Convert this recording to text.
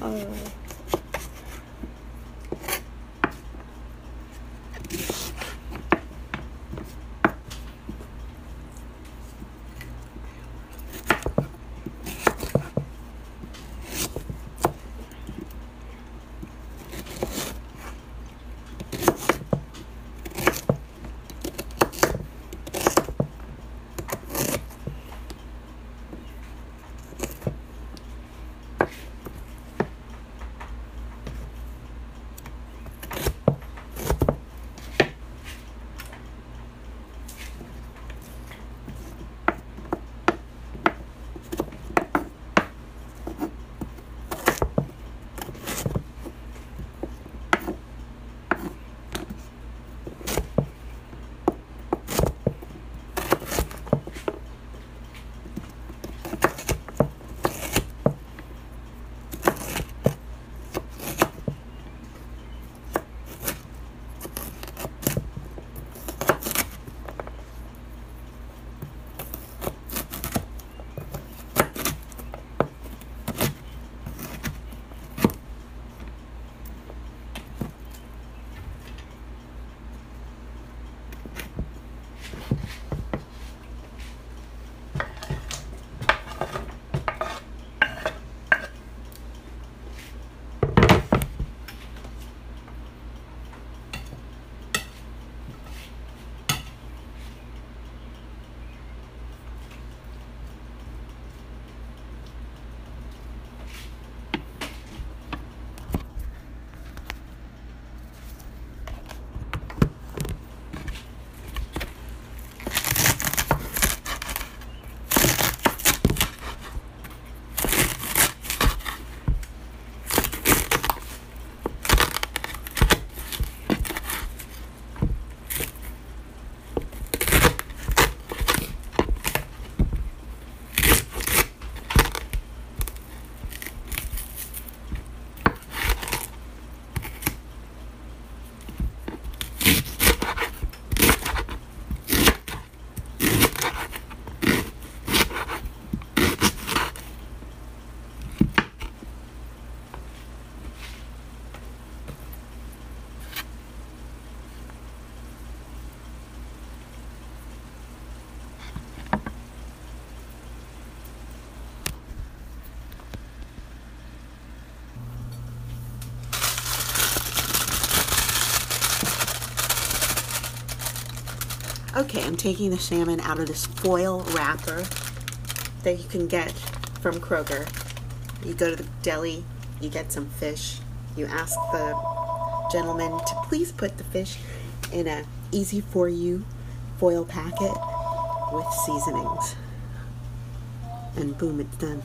ああ Okay, I'm taking the salmon out of this foil wrapper that you can get from Kroger. You go to the deli, you get some fish, you ask the gentleman to please put the fish in a easy for you foil packet with seasonings. And boom, it's done.